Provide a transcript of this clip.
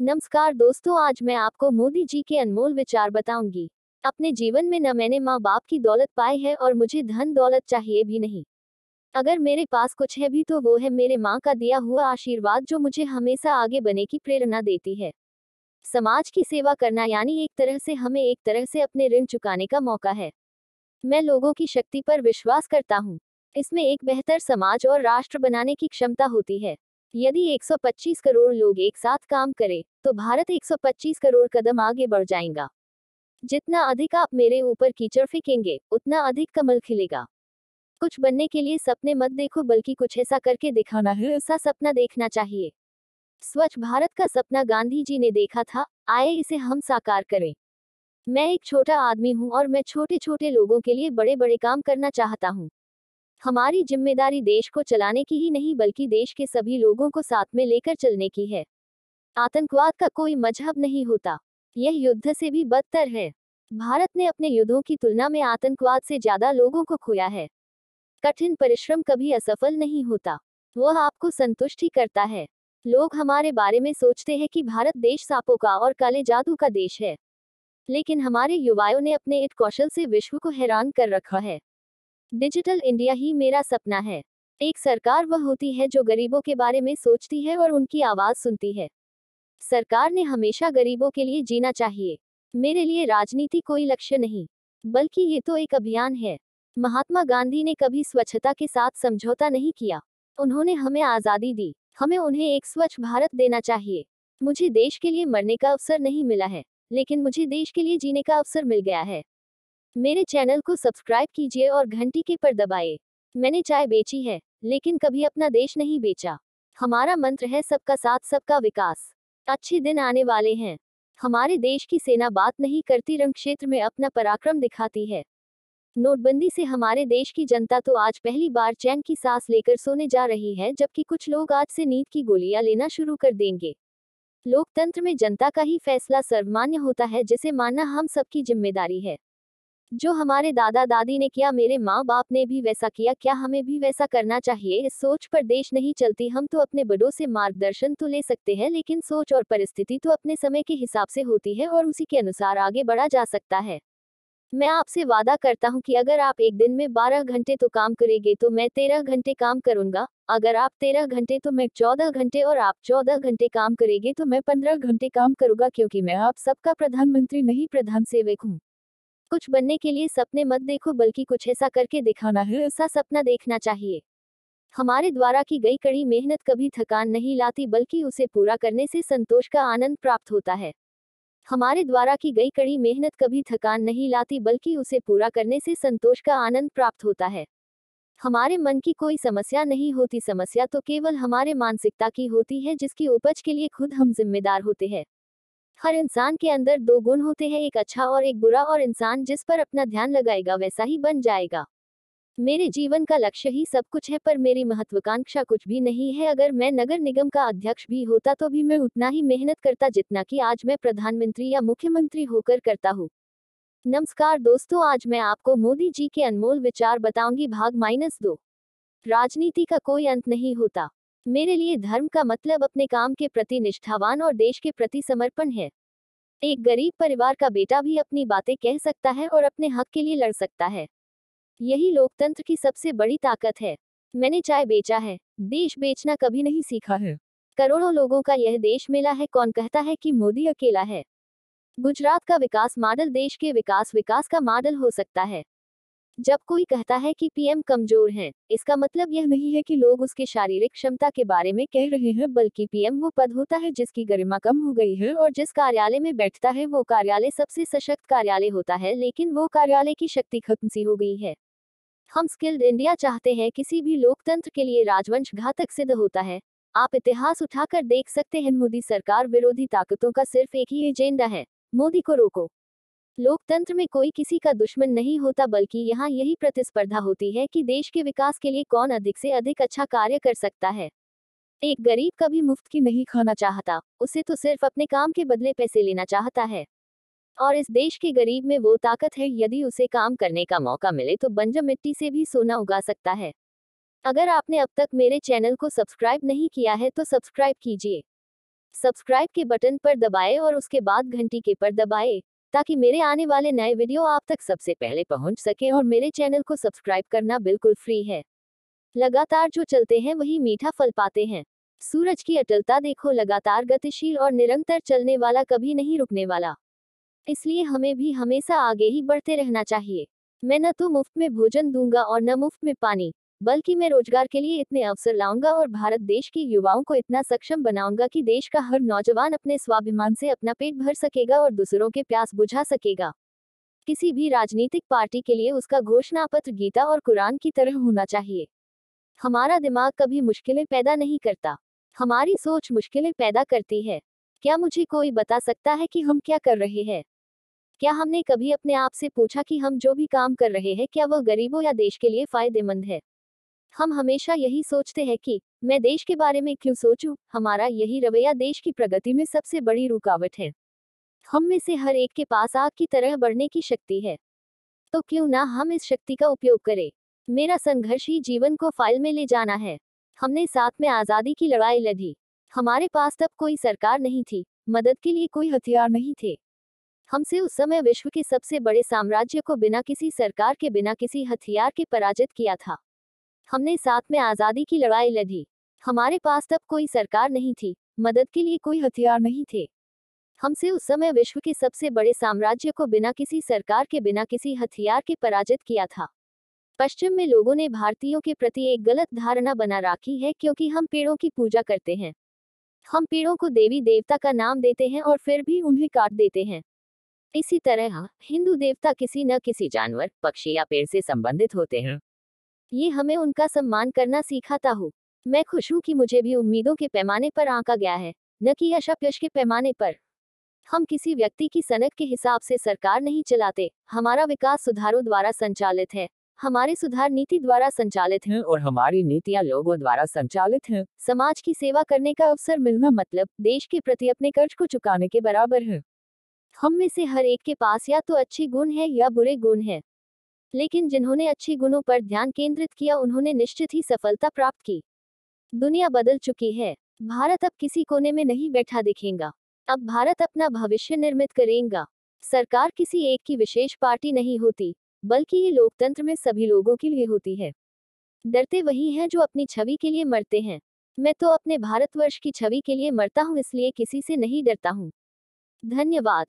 नमस्कार दोस्तों, आज मैं आपको मोदी जी के अनमोल विचार बताऊँगी। अपने जीवन में न मैंने माँ बाप की दौलत पाई है और मुझे धन दौलत चाहिए भी नहीं। अगर मेरे पास कुछ है भी तो वो है मेरे माँ का दिया हुआ आशीर्वाद जो मुझे हमेशा आगे बने की प्रेरणा देती है। समाज की सेवा करना यानी एक तरह से हमें एक तरह से अपने ऋण चुकाने का मौका है। मैं लोगों की शक्ति पर विश्वास करता हूँ। इसमें एक बेहतर समाज और राष्ट्र बनाने की क्षमता होती है। यदि 125 करोड़ लोग एक साथ काम करें तो भारत 125 करोड़ कदम आगे बढ़ जाएगा। जितना अधिक आप मेरे ऊपर कीचड़ फेंकेंगे, उतना अधिक कमल खिलेगा। कुछ बनने के लिए सपने मत देखो, बल्कि कुछ ऐसा करके दिखाना है, ऐसा सपना देखना चाहिए। स्वच्छ भारत का सपना गांधी जी ने देखा था, आए इसे हम साकार करें। मैं एक छोटा आदमी हूँ और मैं छोटे छोटे लोगों के लिए बड़े बड़े काम करना चाहता हूँ। हमारी ज़िम्मेदारी देश को चलाने की ही नहीं बल्कि देश के सभी लोगों को साथ में लेकर चलने की है। आतंकवाद का कोई मज़हब नहीं होता। यह युद्ध से भी बदतर है। भारत ने अपने युद्धों की तुलना में आतंकवाद से ज़्यादा लोगों को खोया है। कठिन परिश्रम कभी असफल नहीं होता। वह आपको संतुष्ट करता है। लोग हमारे बारे में सोचते हैं कि भारत देश सांपों का और काले जादू का देश है। लेकिन हमारे युवाओं ने अपने इट कौशल से विश्व को हैरान कर रखा है। डिजिटल इंडिया ही मेरा सपना है। एक सरकार वह होती है जो गरीबों के बारे में सोचती है और उनकी आवाज़ सुनती है। सरकार ने हमेशा गरीबों के लिए जीना चाहिए। मेरे लिए राजनीति कोई लक्ष्य नहीं, बल्कि ये तो एक अभियान है। महात्मा गांधी ने कभी स्वच्छता के साथ समझौता नहीं किया। उन्होंने हमें आज़ादी दी, हमें उन्हें एक स्वच्छ भारत देना चाहिए। मुझे देश के लिए मरने का अवसर नहीं मिला है, लेकिन मुझे देश के लिए जीने का अवसर मिल गया है। मेरे चैनल को सब्सक्राइब कीजिए और घंटी के पर दबाए। मैंने चाय बेची है, लेकिन कभी अपना देश नहीं बेचा। हमारा मंत्र है सबका साथ, सबका विकास। अच्छे दिन आने वाले हैं। हमारे देश की सेना बात नहीं करती, रंग क्षेत्र में अपना पराक्रम दिखाती है। नोटबंदी से हमारे देश की जनता तो आज पहली बार चैन की सांस लेकर सोने जा रही है, जबकि कुछ लोग आज से नींद की गोलियाँ लेना शुरू कर देंगे। लोकतंत्र में जनता का ही फैसला सर्वमान्य होता है, जिसे मानना हम सबकी ज़िम्मेदारी है। जो हमारे दादा दादी ने किया, मेरे माँ बाप ने भी वैसा किया। क्या हमें भी वैसा करना चाहिए? इस सोच पर देश नहीं चलती। हम तो अपने बड़ों से मार्गदर्शन तो ले सकते हैं, लेकिन सोच और परिस्थिति तो अपने समय के हिसाब से होती है और उसी के अनुसार आगे बढ़ा जा सकता है। मैं आपसे वादा करता हूँ कि अगर आप एक दिन में बारह घंटे तो काम करेंगे तो मैं तेरह घंटे काम करूँगा। अगर आप तेरह घंटे तो मैं चौदह घंटे और आप चौदह घंटे काम करेंगे तो मैं पंद्रह घंटे काम करूँगा क्योंकि मैं आप सबका प्रधानमंत्री नहीं, प्रधान सेवक हूँ। कुछ बनने के लिए सपने मत देखो बल्कि कुछ ऐसा करके दिखाना है ऐसा सपना देखना चाहिए। हमारे द्वारा की गई कड़ी मेहनत कभी थकान नहीं लाती बल्कि उसे पूरा करने से संतोष का आनंद प्राप्त होता है। हमारे द्वारा की गई कड़ी मेहनत कभी थकान नहीं लाती बल्कि उसे पूरा करने से संतोष का आनंद प्राप्त होता है। हमारे मन की कोई समस्या नहीं होती। समस्या तो केवल हमारे मानसिकता की होती है जिसकी उपज के लिए खुद हम जिम्मेदार होते हैं। हर इंसान के अंदर दो गुण होते हैं, एक अच्छा और एक बुरा, और इंसान जिस पर अपना ध्यान लगाएगा, वैसा ही बन जाएगा। मेरे जीवन का लक्ष्य ही सब कुछ है, पर मेरी महत्वाकांक्षा कुछ भी नहीं है। अगर मैं नगर निगम का अध्यक्ष भी होता तो भी मैं उतना ही मेहनत करता जितना कि आज मैं प्रधानमंत्री या मुख्यमंत्री होकर करता हूँ। नमस्कार दोस्तों, आज मैं आपको मोदी जी के अनमोल विचार बताऊँगी, भाग माइनस दो। राजनीति का कोई अंत नहीं होता। मेरे लिए धर्म का मतलब अपने काम के प्रति निष्ठावान और देश के प्रति समर्पण है। एक गरीब परिवार का बेटा भी अपनी बातें कह सकता है और अपने हक के लिए लड़ सकता है। यही लोकतंत्र की सबसे बड़ी ताकत है। मैंने चाय बेचा है, देश बेचना कभी नहीं सीखा है। करोड़ों लोगों का यह देश मिला है, कौन कहता है कि मोदी अकेला है। गुजरात का विकास, मॉडल देश के विकास विकास का मॉडल हो सकता है। जब कोई कहता है कि पीएम कमज़ोर हैं, इसका मतलब यह नहीं है कि लोग उसके शारीरिक क्षमता के बारे में कह रहे हैं बल्कि पीएम वो पद होता है जिसकी गरिमा कम हो गई है और जिस कार्यालय में बैठता है वो कार्यालय सबसे सशक्त कार्यालय होता है लेकिन वो कार्यालय की शक्ति खत्म सी हो गई है। हम स्किल्ड इंडिया चाहते हैं किसी भी लोकतंत्र के लिए राजवंश घातक सिद्ध होता है। आप इतिहास उठाकर देख सकते हैं मोदी सरकार विरोधी ताकतों का सिर्फ़ एक ही एजेंडा है मोदी को रोको। लोकतंत्र में कोई किसी का दुश्मन नहीं होता, बल्कि यहाँ यही प्रतिस्पर्धा होती है कि देश के विकास के लिए कौन अधिक से अधिक अच्छा कार्य कर सकता है। एक गरीब कभी मुफ़्त की नहीं खाना चाहता, उसे तो सिर्फ़ अपने काम के बदले पैसे लेना चाहता है। और इस देश के गरीब में वो ताकत है, यदि उसे काम करने का मौका मिले तो बंजर मिट्टी से भी सोना उगा सकता है। अगर आपने अब तक मेरे चैनल को सब्सक्राइब नहीं किया है तो सब्सक्राइब कीजिए। सब्सक्राइब के बटन पर दबाएँ और उसके बाद घंटी के पर दबाएँ। ताकि मेरे आने वाले नए वीडियो आप तक सबसे पहले पहुँच सके और मेरे चैनल को सब्सक्राइब करना बिल्कुल फ्री है। लगातार जो चलते हैं वही मीठा फल पाते हैं। सूरज की अटलता देखो, लगातार गतिशील और निरंतर चलने वाला कभी नहीं रुकने वाला। इसलिए हमें भी हमेशा आगे ही बढ़ते रहना चाहिए। मैं न तो मुफ़्त में भोजन दूँगा और न मुफ़्त में पानी। बल्कि मैं रोज़गार के लिए इतने अवसर लाऊँगा और भारत देश के युवाओं को इतना सक्षम बनाऊँगा कि देश का हर नौजवान अपने स्वाभिमान से अपना पेट भर सकेगा और दूसरों के प्यास बुझा सकेगा। किसी भी राजनीतिक पार्टी के लिए उसका घोषणा पत्र गीता और कुरान की तरह होना चाहिए। हमारा दिमाग कभी मुश्किलें पैदा नहीं करता। हमारी सोच मुश्किलें पैदा करती है। क्या मुझे कोई बता सकता है कि हम क्या कर रहे हैं? क्या हमने कभी अपने आप से पूछा कि हम जो भी काम कर रहे हैं, क्या वह गरीबों या देश के लिए फ़ायदेमंद है? हम हमेशा यही सोचते हैं कि मैं देश के बारे में क्यों सोचूं, हमारा यही रवैया देश की प्रगति में सबसे बड़ी रुकावट है। हम में से हर एक के पास आग की तरह बढ़ने की शक्ति है। तो क्यों ना हम इस शक्ति का उपयोग करें? मेरा संघर्ष ही जीवन को फ़ाइल में ले जाना है। हमने साथ में आज़ादी की लड़ाई लड़ी। हमारे पास तब कोई सरकार नहीं थी मदद के लिए कोई हथियार नहीं थे। हमसे उस समय विश्व के सबसे बड़े साम्राज्य को बिना किसी सरकार के बिना किसी हथियार के पराजित किया था। हमने साथ में आज़ादी की लड़ाई लड़ी। हमारे पास तब कोई सरकार नहीं थी, मदद के लिए कोई हथियार नहीं थे। हमसे उस समय विश्व के सबसे बड़े साम्राज्य को बिना किसी सरकार के, बिना किसी हथियार के पराजित किया था। पश्चिम में लोगों ने भारतीयों के प्रति एक गलत धारणा बना रखी है क्योंकि हम पेड़ों की पूजा करते हैं। हम पेड़ों को देवी देवता का नाम देते हैं और फिर भी उन्हें काट देते हैं। इसी तरह, हिंदू देवता किसी न किसी जानवर, पक्षी या पेड़ से संबंधित होते हैं। ये हमें उनका सम्मान करना सिखाता हो। मैं खुश हूँ कि मुझे भी उम्मीदों के पैमाने पर आंका गया है न कि यश के पैमाने पर। हम किसी व्यक्ति की सनक के हिसाब से सरकार नहीं चलाते हमारा विकास सुधारों द्वारा संचालित है। हमारे सुधार नीति द्वारा संचालित है और हमारी नीतियाँ लोगों द्वारा संचालित है। समाज की सेवा करने का अवसर मिलना मतलब देश के प्रति अपने कर्ज को चुकाने के बराबर है। हम में से हर एक के पास या तो अच्छे गुण है या बुरे गुण है। लेकिन जिन्होंने अच्छे गुणों पर ध्यान केंद्रित किया, उन्होंने निश्चित ही सफलता प्राप्त की। दुनिया बदल चुकी है। भारत अब किसी कोने में नहीं बैठा दिखेगा। अब भारत अपना भविष्य निर्मित करेगा। सरकार किसी एक की विशेष पार्टी नहीं होती, बल्कि ये लोकतंत्र में सभी लोगों के लिए होती है। डरते वही हैं जो अपनी छवि के लिए मरते हैं। मैं तो अपने भारतवर्ष की छवि के लिए मरता हूँ, इसलिए किसी से नहीं डरता हूँ। धन्यवाद।